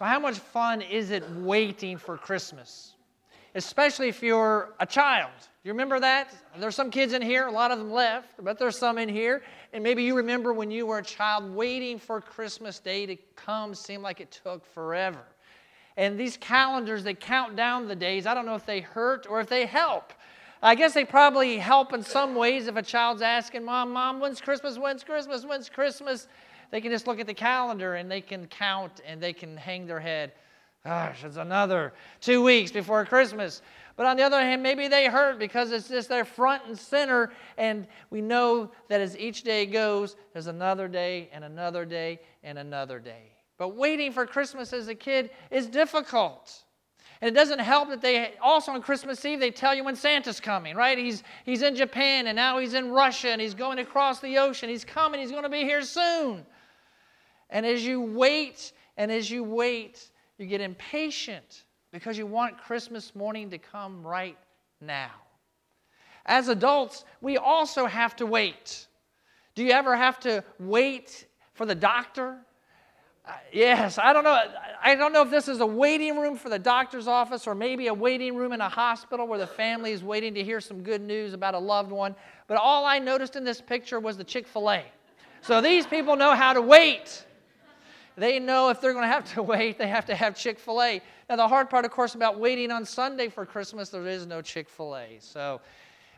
So, how much fun is it waiting for Christmas? Especially if you're a child. Do you remember that? There's some kids in here, a lot of them left, but there's some in here. And maybe you remember when you were a child waiting for Christmas Day to come seemed like it took forever. And these calendars, they count down the days. I don't know if they hurt or if they help. I guess they probably help in some ways if a child's asking, Mom, Mom, when's Christmas? When's Christmas? When's Christmas? They can just look at the calendar and they can count and they can hang their head. Gosh, it's another two weeks before Christmas. But on the other hand, maybe they hurt because it's just their front and center. And we know that as each day goes, there's another day and another day and another day. But waiting for Christmas as a kid is difficult. And it doesn't help that they also on Christmas Eve they tell you when Santa's coming, right? He's he's in Japan and now he's in Russia and he's going across the ocean. He's coming, he's going to be here soon. And as you wait and as you wait, you get impatient because you want Christmas morning to come right now. As adults, we also have to wait. Do you ever have to wait for the doctor? Uh, yes, I don't know. I don't know if this is a waiting room for the doctor's office or maybe a waiting room in a hospital where the family is waiting to hear some good news about a loved one. But all I noticed in this picture was the Chick fil A. So these people know how to wait. They know if they're going to have to wait, they have to have Chick fil A. Now, the hard part, of course, about waiting on Sunday for Christmas, there is no Chick fil A. So,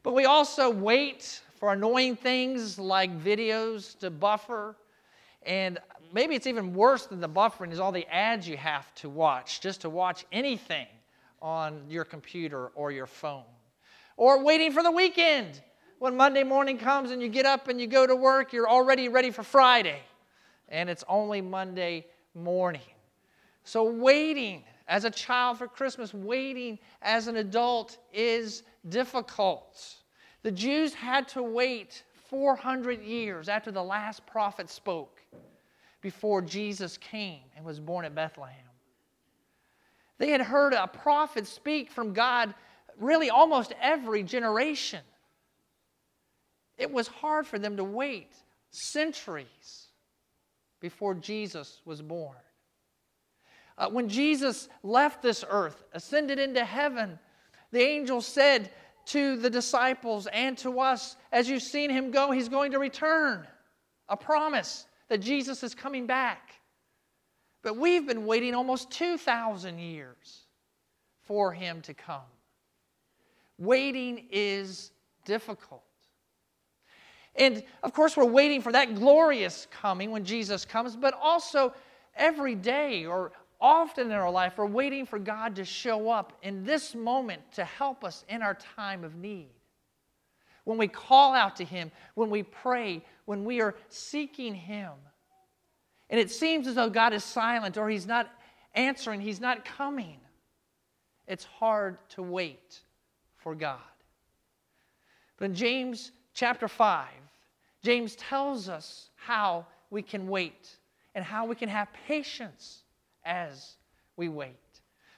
but we also wait for annoying things like videos to buffer. And maybe it's even worse than the buffering is all the ads you have to watch just to watch anything on your computer or your phone. Or waiting for the weekend. When Monday morning comes and you get up and you go to work, you're already ready for Friday and it's only Monday morning. So, waiting as a child for Christmas, waiting as an adult is difficult. The Jews had to wait 400 years after the last prophet spoke before Jesus came and was born at Bethlehem. They had heard a prophet speak from God really almost every generation. It was hard for them to wait centuries before Jesus was born. Uh, when Jesus left this earth, ascended into heaven, the angel said to the disciples and to us, As you've seen him go, he's going to return. A promise that Jesus is coming back. But we've been waiting almost 2,000 years for him to come. Waiting is difficult. And of course, we're waiting for that glorious coming when Jesus comes, but also every day or often in our life, we're waiting for God to show up in this moment to help us in our time of need. When we call out to Him, when we pray, when we are seeking Him. And it seems as though God is silent or He's not answering, He's not coming. It's hard to wait for God. But in James chapter 5, James tells us how we can wait and how we can have patience as we wait.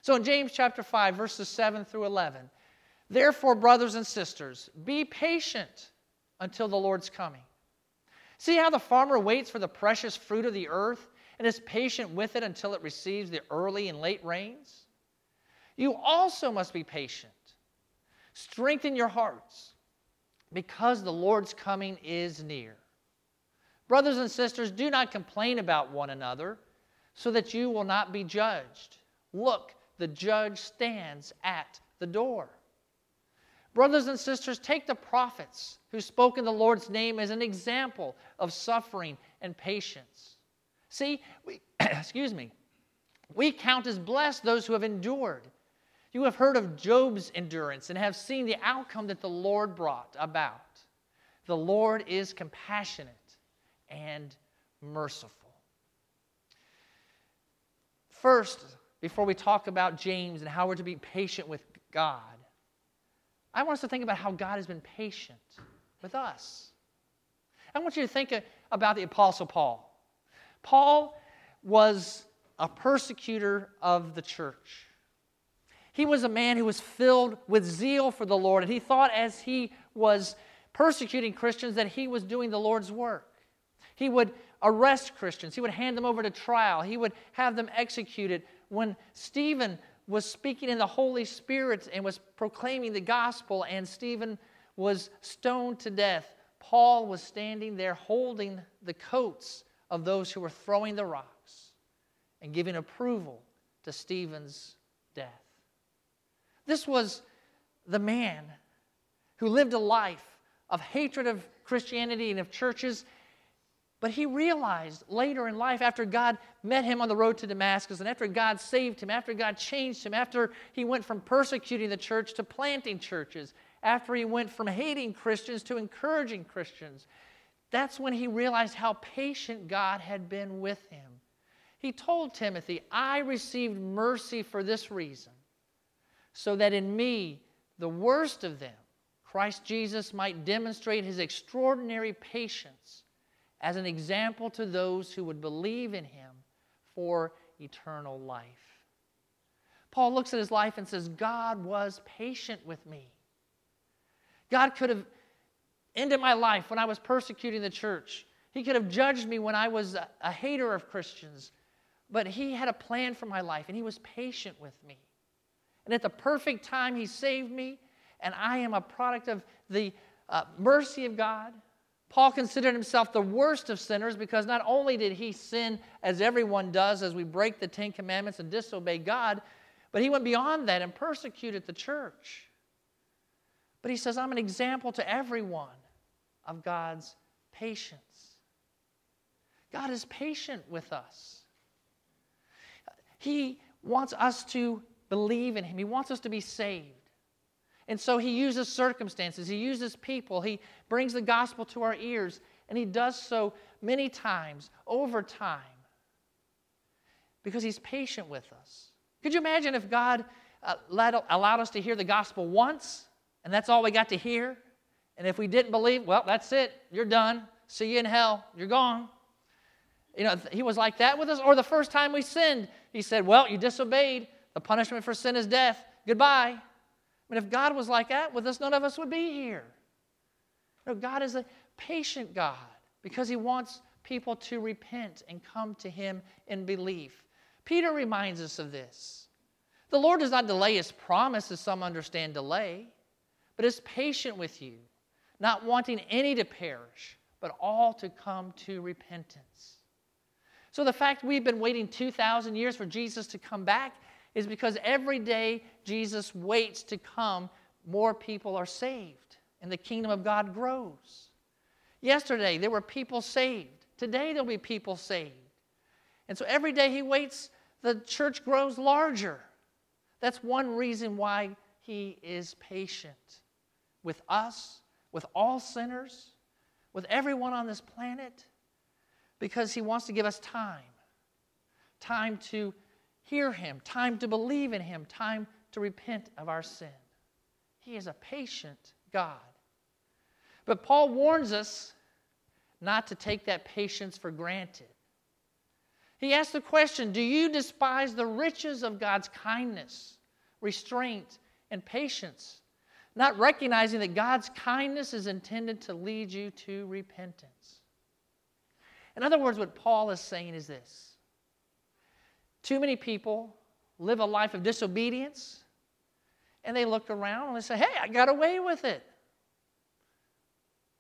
So in James chapter 5, verses 7 through 11, therefore, brothers and sisters, be patient until the Lord's coming. See how the farmer waits for the precious fruit of the earth and is patient with it until it receives the early and late rains? You also must be patient. Strengthen your hearts because the Lord's coming is near. Brothers and sisters, do not complain about one another so that you will not be judged. Look, the judge stands at the door. Brothers and sisters, take the prophets who spoke in the Lord's name as an example of suffering and patience. See, we, excuse me, we count as blessed those who have endured. You have heard of Job's endurance and have seen the outcome that the Lord brought about. The Lord is compassionate and merciful. First, before we talk about James and how we're to be patient with God, I want us to think about how God has been patient with us. I want you to think about the Apostle Paul. Paul was a persecutor of the church. He was a man who was filled with zeal for the Lord, and he thought as he was persecuting Christians that he was doing the Lord's work. He would arrest Christians, he would hand them over to trial, he would have them executed when Stephen was speaking in the Holy Spirit and was proclaiming the gospel, and Stephen was stoned to death, Paul was standing there holding the coats of those who were throwing the rocks and giving approval to Stephen's death. This was the man who lived a life of hatred of Christianity and of churches. But he realized later in life, after God met him on the road to Damascus, and after God saved him, after God changed him, after he went from persecuting the church to planting churches, after he went from hating Christians to encouraging Christians, that's when he realized how patient God had been with him. He told Timothy, I received mercy for this reason, so that in me, the worst of them, Christ Jesus might demonstrate his extraordinary patience as an example to those who would believe in him for eternal life. Paul looks at his life and says, God was patient with me. God could have ended my life when I was persecuting the church. He could have judged me when I was a, a hater of Christians. But He had a plan for my life, and He was patient with me. And at the perfect time, He saved me and I am a product of the uh, mercy of God. Paul considered himself the worst of sinners because not only did he sin as everyone does as we break the Ten Commandments and disobey God, but he went beyond that and persecuted the church. But he says, I'm an example to everyone of God's patience. God is patient with us. He wants us to believe in Him, He wants us to be saved. And so he uses circumstances, he uses people, he brings the gospel to our ears, and he does so many times over time because he's patient with us. Could you imagine if God uh, let, allowed us to hear the gospel once and that's all we got to hear? And if we didn't believe, well, that's it, you're done. See you in hell, you're gone. You know, he was like that with us. Or the first time we sinned, he said, Well, you disobeyed. The punishment for sin is death. Goodbye. I mean, if God was like that with us, none of us would be here. No, God is a patient God because He wants people to repent and come to Him in belief. Peter reminds us of this. The Lord does not delay His promise, as some understand delay, but is patient with you, not wanting any to perish, but all to come to repentance. So the fact we've been waiting 2,000 years for Jesus to come back is because every day Jesus waits to come, more people are saved and the kingdom of God grows. Yesterday, there were people saved. Today, there'll be people saved. And so every day he waits, the church grows larger. That's one reason why he is patient with us, with all sinners, with everyone on this planet, because he wants to give us time time to hear Him, time to believe in Him, time to repent of our sin. He is a patient God. But Paul warns us not to take that patience for granted. He asks the question Do you despise the riches of God's kindness, restraint, and patience, not recognizing that God's kindness is intended to lead you to repentance? In other words, what Paul is saying is this too many people live a life of disobedience and they look around and they say, Hey, I got away with it.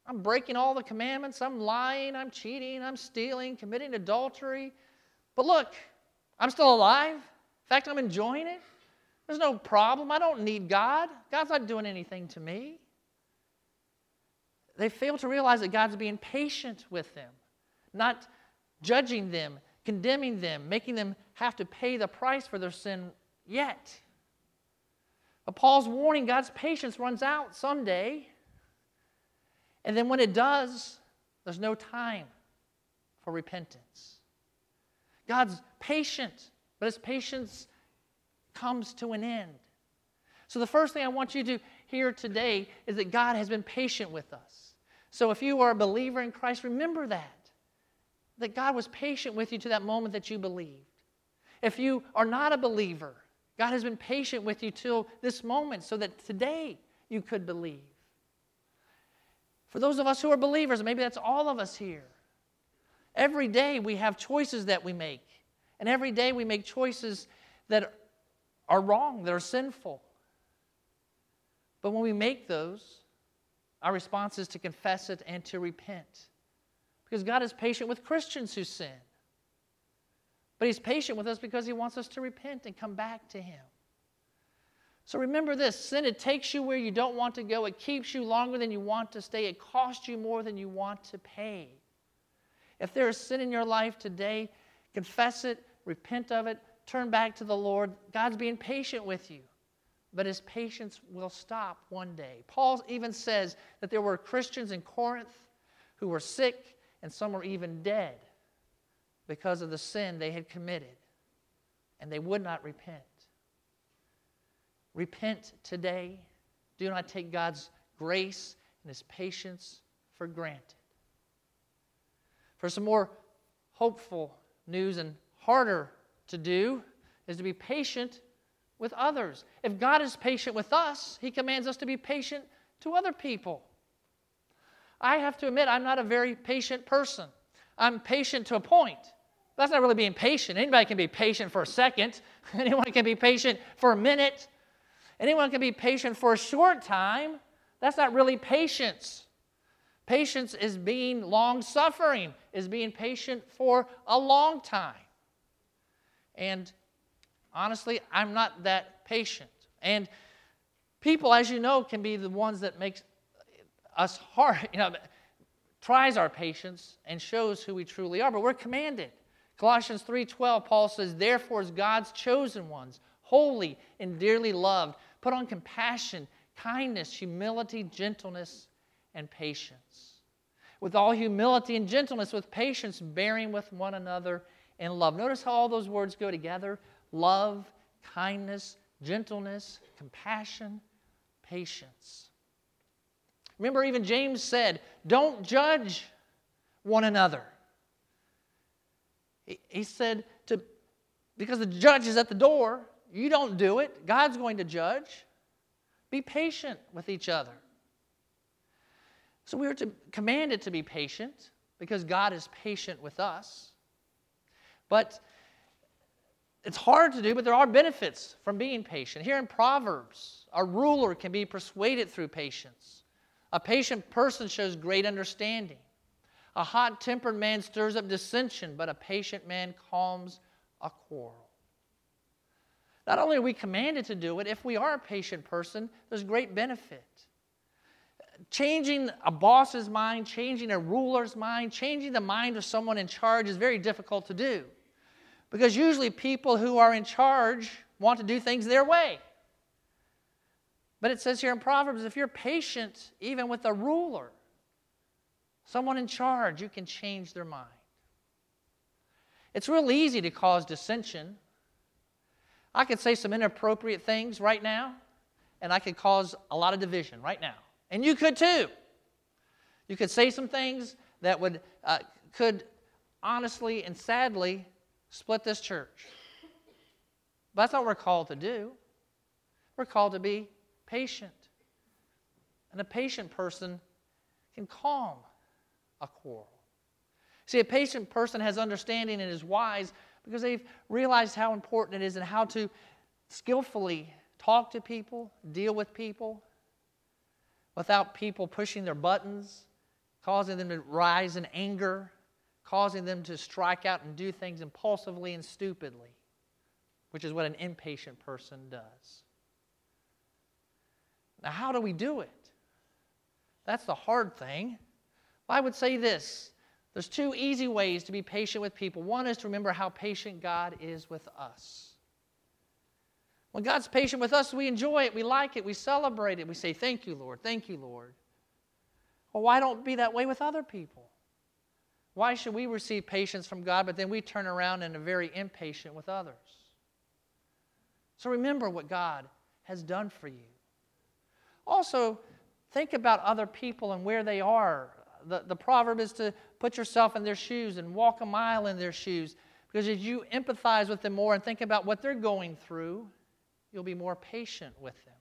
I'm breaking all the commandments. I'm lying. I'm cheating. I'm stealing, committing adultery. But look, I'm still alive. In fact, I'm enjoying it. There's no problem. I don't need God. God's not doing anything to me. They fail to realize that God's being patient with them, not judging them, condemning them, making them have to pay the price for their sin yet. But Paul's warning God's patience runs out someday. And then when it does, there's no time for repentance. God's patient, but his patience comes to an end. So, the first thing I want you to hear today is that God has been patient with us. So, if you are a believer in Christ, remember that that God was patient with you to that moment that you believed. If you are not a believer, God has been patient with you till this moment so that today you could believe. For those of us who are believers, maybe that's all of us here. Every day we have choices that we make. And every day we make choices that are wrong, that are sinful. But when we make those, our response is to confess it and to repent. Because God is patient with Christians who sin. But He's patient with us because He wants us to repent and come back to Him. So remember this sin, it takes you where you don't want to go. It keeps you longer than you want to stay. It costs you more than you want to pay. If there is sin in your life today, confess it, repent of it, turn back to the Lord. God's being patient with you, but his patience will stop one day. Paul even says that there were Christians in Corinth who were sick, and some were even dead because of the sin they had committed, and they would not repent. Repent today. Do not take God's grace and his patience for granted. For some more hopeful news and harder to do is to be patient with others. If God is patient with us, He commands us to be patient to other people. I have to admit, I'm not a very patient person. I'm patient to a point. That's not really being patient. Anybody can be patient for a second, anyone can be patient for a minute, anyone can be patient for a short time. That's not really patience. Patience is being long suffering, is being patient for a long time. And honestly, I'm not that patient. And people, as you know, can be the ones that makes us hard, you know, tries our patience and shows who we truly are, but we're commanded. Colossians 3:12 Paul says, "Therefore as God's chosen ones, holy and dearly loved, put on compassion, kindness, humility, gentleness, and patience. With all humility and gentleness, with patience, bearing with one another in love. Notice how all those words go together love, kindness, gentleness, compassion, patience. Remember, even James said, Don't judge one another. He said, to, Because the judge is at the door, you don't do it. God's going to judge. Be patient with each other. So we are to, commanded to be patient because God is patient with us. But it's hard to do, but there are benefits from being patient. Here in Proverbs, a ruler can be persuaded through patience. A patient person shows great understanding. A hot tempered man stirs up dissension, but a patient man calms a quarrel. Not only are we commanded to do it, if we are a patient person, there's great benefit. Changing a boss's mind, changing a ruler's mind, changing the mind of someone in charge is very difficult to do. Because usually people who are in charge want to do things their way. But it says here in Proverbs if you're patient, even with a ruler, someone in charge, you can change their mind. It's real easy to cause dissension. I could say some inappropriate things right now, and I could cause a lot of division right now. And you could too. You could say some things that would, uh, could honestly and sadly split this church. But that's not what we're called to do. We're called to be patient. And a patient person can calm a quarrel. See, a patient person has understanding and is wise because they've realized how important it is and how to skillfully talk to people, deal with people, without people pushing their buttons, causing them to rise in anger, causing them to strike out and do things impulsively and stupidly, which is what an impatient person does. Now, how do we do it? That's the hard thing. I would say this there's two easy ways to be patient with people. One is to remember how patient God is with us. When God's patient with us, we enjoy it, we like it, we celebrate it, we say, Thank you, Lord, thank you, Lord. Well, why don't be that way with other people? Why should we receive patience from God, but then we turn around and are very impatient with others? So remember what God has done for you. Also, think about other people and where they are. The, the proverb is to put yourself in their shoes and walk a mile in their shoes. Because as you empathize with them more and think about what they're going through, you'll be more patient with them.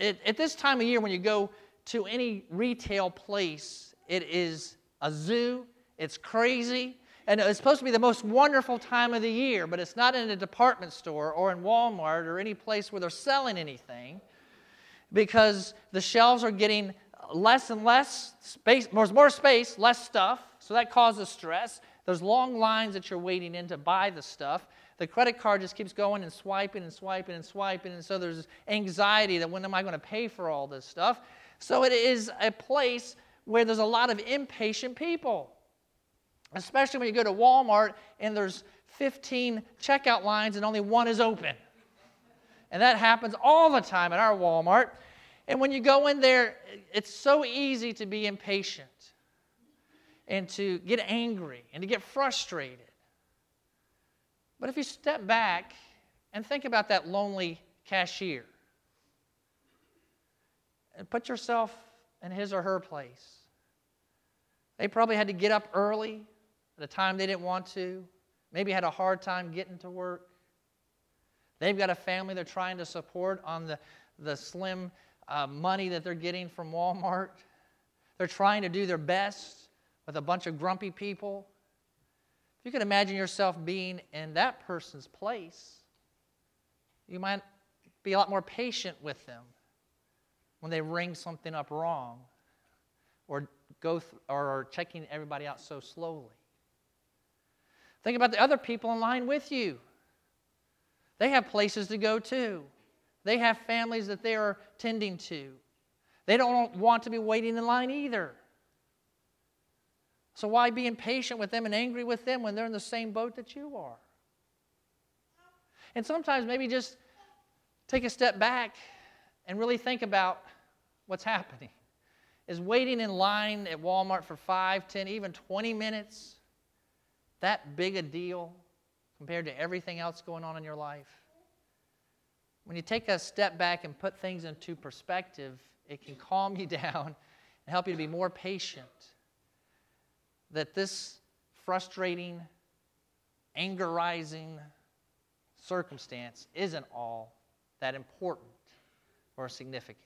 At, at this time of year, when you go to any retail place, it is a zoo. It's crazy. And it's supposed to be the most wonderful time of the year, but it's not in a department store or in Walmart or any place where they're selling anything because the shelves are getting less and less space, more, more space, less stuff. So that causes stress. There's long lines that you're waiting in to buy the stuff. The credit card just keeps going and swiping and swiping and swiping. And so there's anxiety that when am I going to pay for all this stuff? So it is a place where there's a lot of impatient people, especially when you go to Walmart and there's 15 checkout lines and only one is open. And that happens all the time at our Walmart. And when you go in there, it's so easy to be impatient and to get angry and to get frustrated. But if you step back and think about that lonely cashier and put yourself in his or her place, they probably had to get up early at a time they didn't want to, maybe had a hard time getting to work. They've got a family they're trying to support on the, the slim uh, money that they're getting from Walmart. They're trying to do their best with a bunch of grumpy people. If you can imagine yourself being in that person's place, you might be a lot more patient with them when they ring something up wrong or go th- or are checking everybody out so slowly. Think about the other people in line with you. They have places to go to. They have families that they are tending to. They don't want to be waiting in line either. So why be impatient with them and angry with them when they're in the same boat that you are? And sometimes maybe just take a step back and really think about what's happening. Is waiting in line at Walmart for 5, 10, even 20 minutes that big a deal compared to everything else going on in your life? When you take a step back and put things into perspective, it can calm you down and help you to be more patient that this frustrating, angerizing circumstance isn't all that important or significant.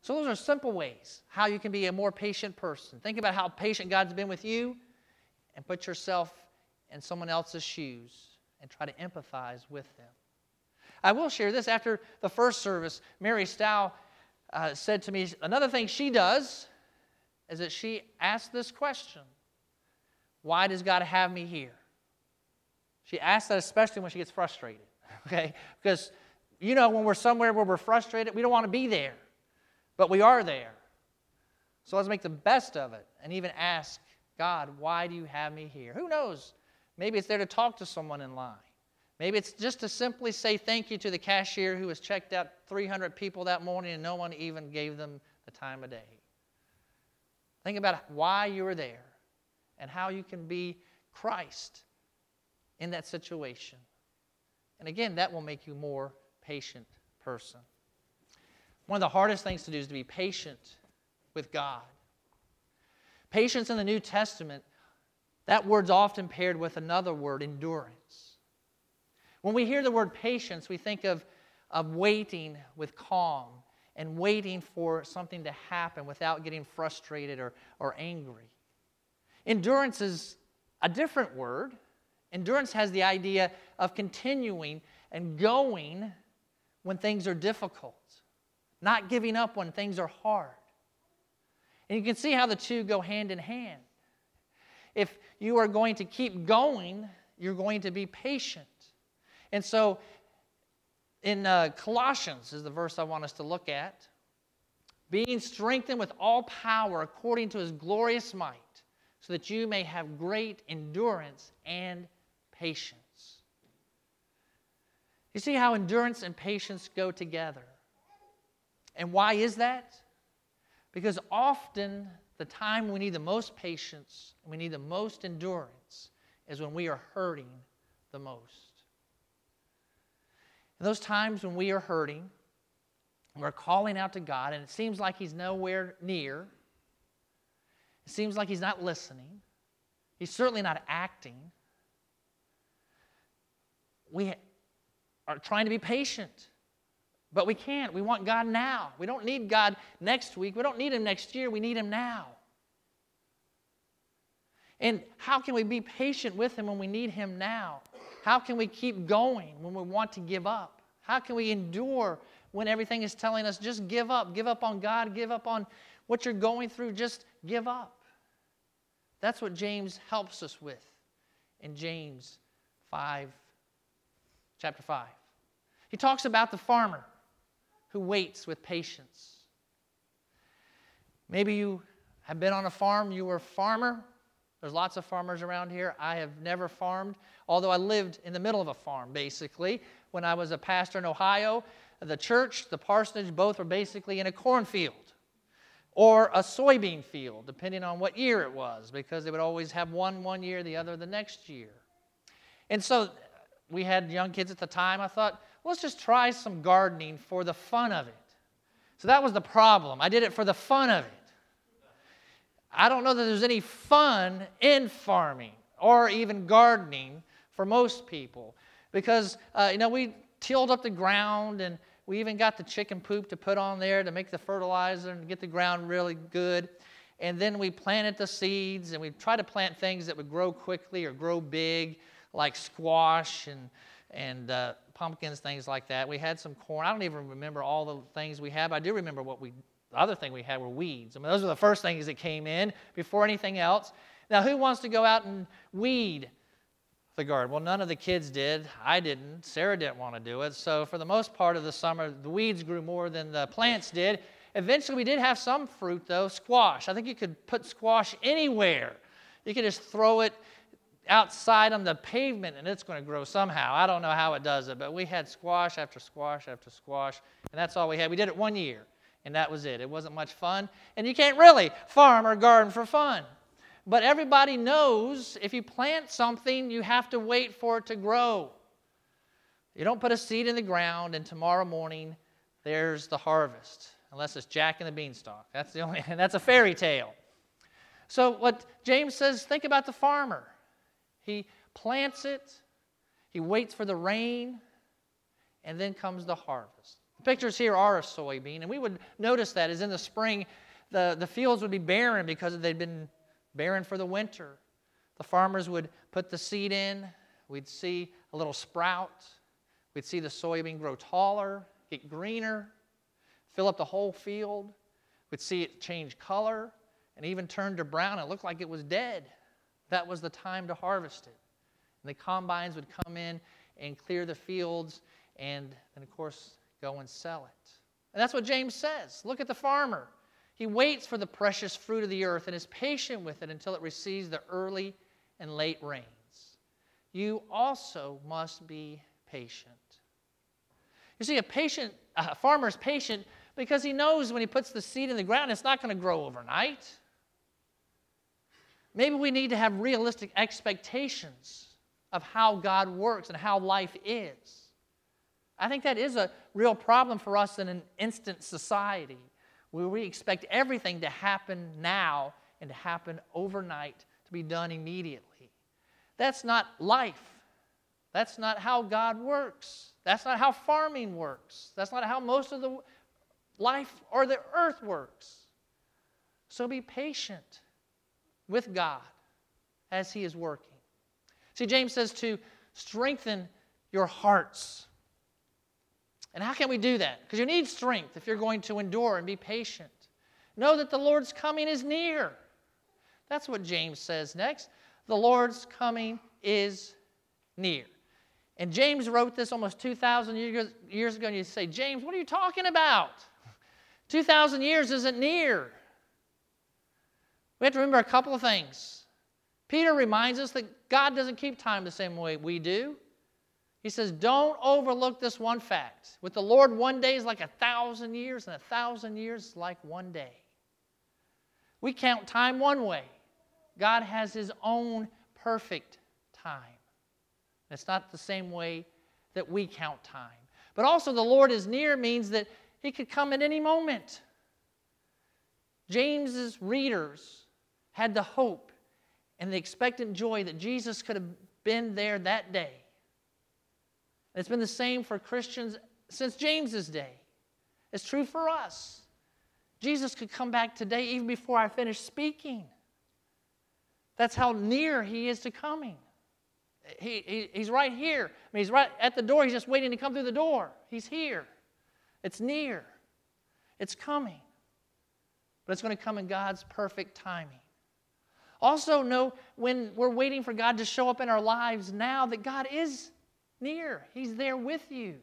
So, those are simple ways how you can be a more patient person. Think about how patient God's been with you and put yourself in someone else's shoes and try to empathize with them. I will share this after the first service. Mary Stow uh, said to me, another thing she does is that she asks this question Why does God have me here? She asks that especially when she gets frustrated, okay? Because, you know, when we're somewhere where we're frustrated, we don't want to be there, but we are there. So let's make the best of it and even ask God, why do you have me here? Who knows? Maybe it's there to talk to someone in line. Maybe it's just to simply say thank you to the cashier who has checked out 300 people that morning and no one even gave them the time of day. Think about why you were there and how you can be Christ in that situation. And again, that will make you more patient person. One of the hardest things to do is to be patient with God. Patience in the New Testament, that word's often paired with another word, endurance. When we hear the word patience, we think of, of waiting with calm and waiting for something to happen without getting frustrated or, or angry. Endurance is a different word. Endurance has the idea of continuing and going when things are difficult, not giving up when things are hard. And you can see how the two go hand in hand. If you are going to keep going, you're going to be patient. And so in uh, Colossians is the verse I want us to look at. Being strengthened with all power according to his glorious might, so that you may have great endurance and patience. You see how endurance and patience go together. And why is that? Because often the time we need the most patience, we need the most endurance, is when we are hurting the most. In those times when we are hurting, we're calling out to God, and it seems like He's nowhere near. It seems like He's not listening. He's certainly not acting. We are trying to be patient, but we can't. We want God now. We don't need God next week. We don't need Him next year. We need Him now. And how can we be patient with Him when we need Him now? How can we keep going when we want to give up? How can we endure when everything is telling us just give up? Give up on God, give up on what you're going through, just give up. That's what James helps us with in James 5, chapter 5. He talks about the farmer who waits with patience. Maybe you have been on a farm, you were a farmer. There's lots of farmers around here. I have never farmed, although I lived in the middle of a farm, basically. When I was a pastor in Ohio, the church, the parsonage, both were basically in a cornfield or a soybean field, depending on what year it was, because they would always have one one year, the other the next year. And so we had young kids at the time. I thought, let's just try some gardening for the fun of it. So that was the problem. I did it for the fun of it. I don't know that there's any fun in farming or even gardening for most people because, uh, you know, we tilled up the ground and we even got the chicken poop to put on there to make the fertilizer and get the ground really good. And then we planted the seeds and we tried to plant things that would grow quickly or grow big, like squash and, and uh, pumpkins, things like that. We had some corn. I don't even remember all the things we had, I do remember what we, the other thing we had were weeds. I mean, those were the first things that came in before anything else. Now, who wants to go out and weed the garden? Well, none of the kids did. I didn't. Sarah didn't want to do it. So, for the most part of the summer, the weeds grew more than the plants did. Eventually, we did have some fruit, though squash. I think you could put squash anywhere. You could just throw it outside on the pavement and it's going to grow somehow. I don't know how it does it, but we had squash after squash after squash, and that's all we had. We did it one year, and that was it. It wasn't much fun, and you can't really farm or garden for fun. But everybody knows if you plant something, you have to wait for it to grow. You don't put a seed in the ground and tomorrow morning there's the harvest, unless it's Jack and the Beanstalk. That's the only, and that's a fairy tale. So what James says, think about the farmer. He plants it, he waits for the rain, and then comes the harvest. The pictures here are a soybean, and we would notice that as in the spring, the, the fields would be barren because they'd been barren for the winter. The farmers would put the seed in, we'd see a little sprout, we'd see the soybean grow taller, get greener, fill up the whole field. We'd see it change color and even turn to brown. It looked like it was dead. That was the time to harvest it. And the combines would come in and clear the fields and then, of course, go and sell it. And that's what James says. Look at the farmer. He waits for the precious fruit of the earth and is patient with it until it receives the early and late rains. You also must be patient. You see, a patient a farmer is patient because he knows when he puts the seed in the ground, it's not going to grow overnight. Maybe we need to have realistic expectations of how God works and how life is. I think that is a real problem for us in an instant society where we expect everything to happen now and to happen overnight, to be done immediately. That's not life. That's not how God works. That's not how farming works. That's not how most of the life or the earth works. So be patient with God as He is working. See, James says to strengthen your hearts. And how can we do that? Because you need strength if you're going to endure and be patient. Know that the Lord's coming is near. That's what James says next. The Lord's coming is near. And James wrote this almost 2,000 years ago, and you say, James, what are you talking about? 2,000 years isn't near. We have to remember a couple of things. Peter reminds us that God doesn't keep time the same way we do. He says, Don't overlook this one fact. With the Lord, one day is like a thousand years, and a thousand years is like one day. We count time one way, God has His own perfect time. It's not the same way that we count time. But also, the Lord is near means that He could come at any moment. James's readers had the hope and the expectant joy that Jesus could have been there that day. It's been the same for Christians since James's day. It's true for us. Jesus could come back today even before I finish speaking. That's how near he is to coming. He, he, he's right here. I mean, he's right at the door. He's just waiting to come through the door. He's here. It's near. It's coming. But it's going to come in God's perfect timing. Also, know when we're waiting for God to show up in our lives now that God is near, He's there with you.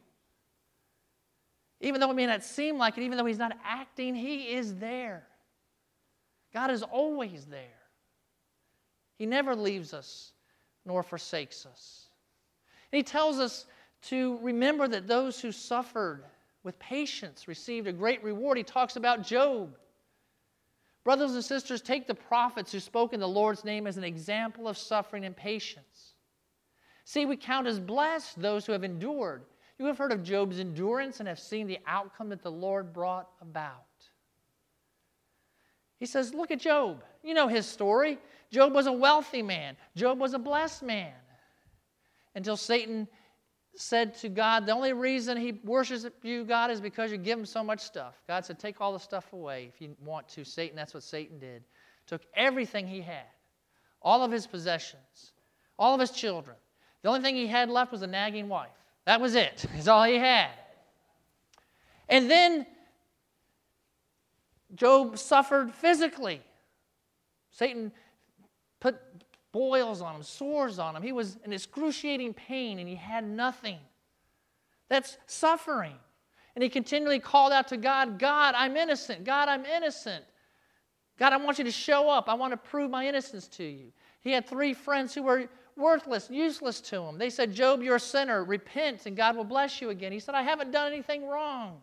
Even though it may not seem like it, even though He's not acting, He is there. God is always there. He never leaves us nor forsakes us. And He tells us to remember that those who suffered with patience received a great reward. He talks about Job. Brothers and sisters, take the prophets who spoke in the Lord's name as an example of suffering and patience. See, we count as blessed those who have endured. You have heard of Job's endurance and have seen the outcome that the Lord brought about. He says, Look at Job. You know his story. Job was a wealthy man, Job was a blessed man. Until Satan said to God, The only reason he worships you, God, is because you give him so much stuff. God said, Take all the stuff away if you want to. Satan, that's what Satan did. Took everything he had, all of his possessions, all of his children. The only thing he had left was a nagging wife. That was it. is all he had. And then Job suffered physically. Satan boils on him, sores on him. He was in excruciating pain and he had nothing. That's suffering. And he continually called out to God, God, I'm innocent. God, I'm innocent. God, I want you to show up. I want to prove my innocence to you. He had three friends who were worthless, useless to him. They said, Job, you're a sinner. Repent and God will bless you again. He said, I haven't done anything wrong.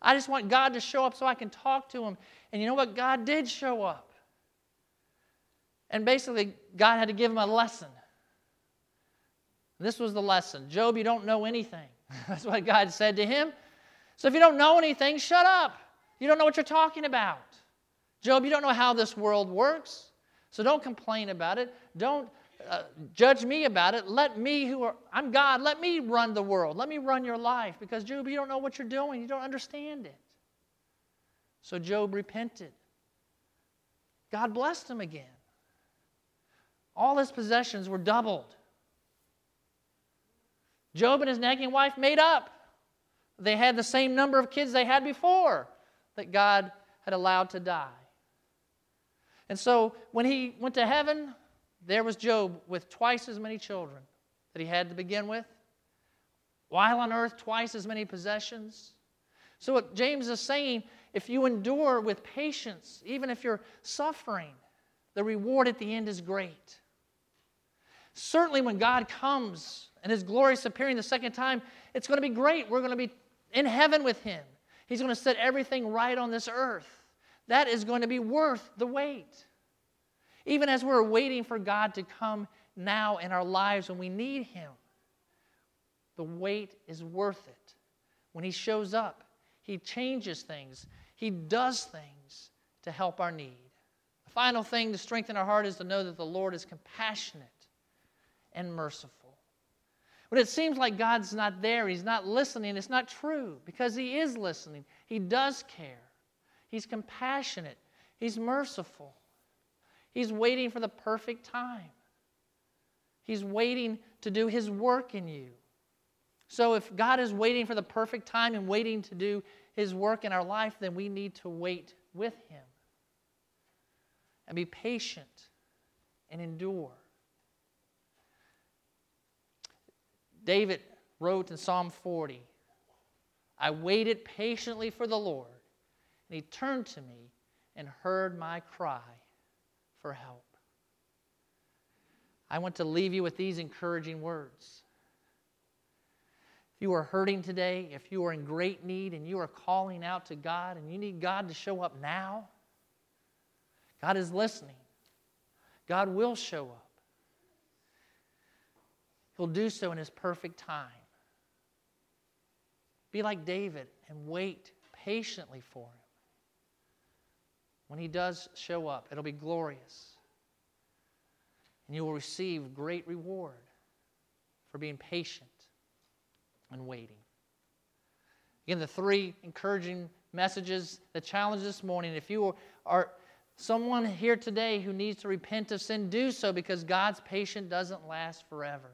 I just want God to show up so I can talk to him. And you know what? God did show up. And basically, God had to give him a lesson. This was the lesson Job, you don't know anything. That's what God said to him. So if you don't know anything, shut up. You don't know what you're talking about. Job, you don't know how this world works. So don't complain about it. Don't uh, judge me about it. Let me, who are, I'm God, let me run the world. Let me run your life. Because, Job, you don't know what you're doing. You don't understand it. So Job repented. God blessed him again. All his possessions were doubled. Job and his nagging wife made up. They had the same number of kids they had before that God had allowed to die. And so when he went to heaven, there was Job with twice as many children that he had to begin with. While on earth, twice as many possessions. So, what James is saying, if you endure with patience, even if you're suffering, the reward at the end is great. Certainly, when God comes and His glorious appearing the second time, it's going to be great. We're going to be in heaven with Him. He's going to set everything right on this earth. That is going to be worth the wait. Even as we're waiting for God to come now in our lives when we need Him, the wait is worth it. When He shows up, He changes things, He does things to help our need. The final thing to strengthen our heart is to know that the Lord is compassionate and merciful. When it seems like God's not there, He's not listening, it's not true because He is listening. He does care. He's compassionate. He's merciful. He's waiting for the perfect time. He's waiting to do His work in you. So, if God is waiting for the perfect time and waiting to do His work in our life, then we need to wait with Him and be patient and endure. David wrote in Psalm 40 I waited patiently for the Lord, and he turned to me and heard my cry for help. I want to leave you with these encouraging words. If you are hurting today, if you are in great need and you are calling out to God and you need God to show up now, God is listening. God will show up. He'll do so in His perfect time. Be like David and wait patiently for Him. When He does show up, it'll be glorious. And you will receive great reward for being patient and waiting. Again, the three encouraging messages, the challenge this morning if you are Someone here today who needs to repent of sin, do so because God's patience doesn't last forever.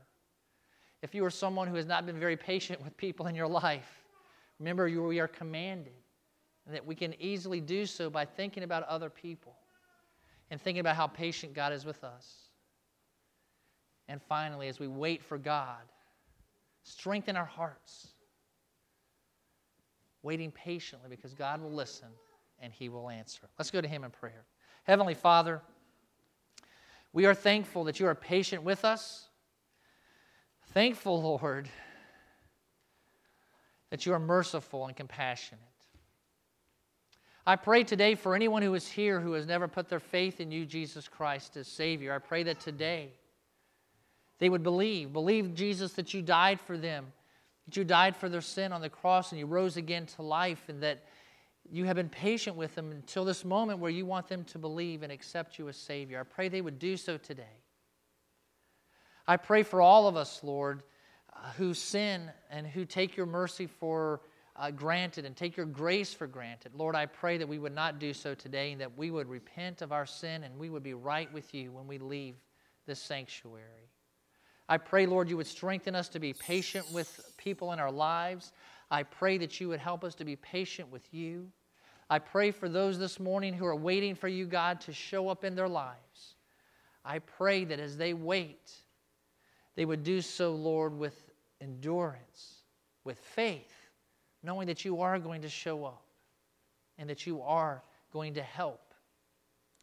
If you are someone who has not been very patient with people in your life, remember you, we are commanded and that we can easily do so by thinking about other people and thinking about how patient God is with us. And finally, as we wait for God, strengthen our hearts, waiting patiently because God will listen and He will answer. Let's go to Him in prayer. Heavenly Father, we are thankful that you are patient with us. Thankful, Lord, that you are merciful and compassionate. I pray today for anyone who is here who has never put their faith in you, Jesus Christ, as Savior. I pray that today they would believe, believe, Jesus, that you died for them, that you died for their sin on the cross and you rose again to life, and that you have been patient with them until this moment where you want them to believe and accept you as Savior. I pray they would do so today. I pray for all of us, Lord, uh, who sin and who take your mercy for uh, granted and take your grace for granted. Lord, I pray that we would not do so today and that we would repent of our sin and we would be right with you when we leave this sanctuary. I pray, Lord, you would strengthen us to be patient with people in our lives. I pray that you would help us to be patient with you. I pray for those this morning who are waiting for you, God, to show up in their lives. I pray that as they wait, they would do so, Lord, with endurance, with faith, knowing that you are going to show up and that you are going to help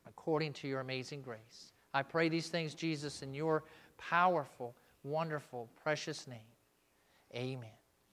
according to your amazing grace. I pray these things, Jesus, in your powerful, wonderful, precious name. Amen.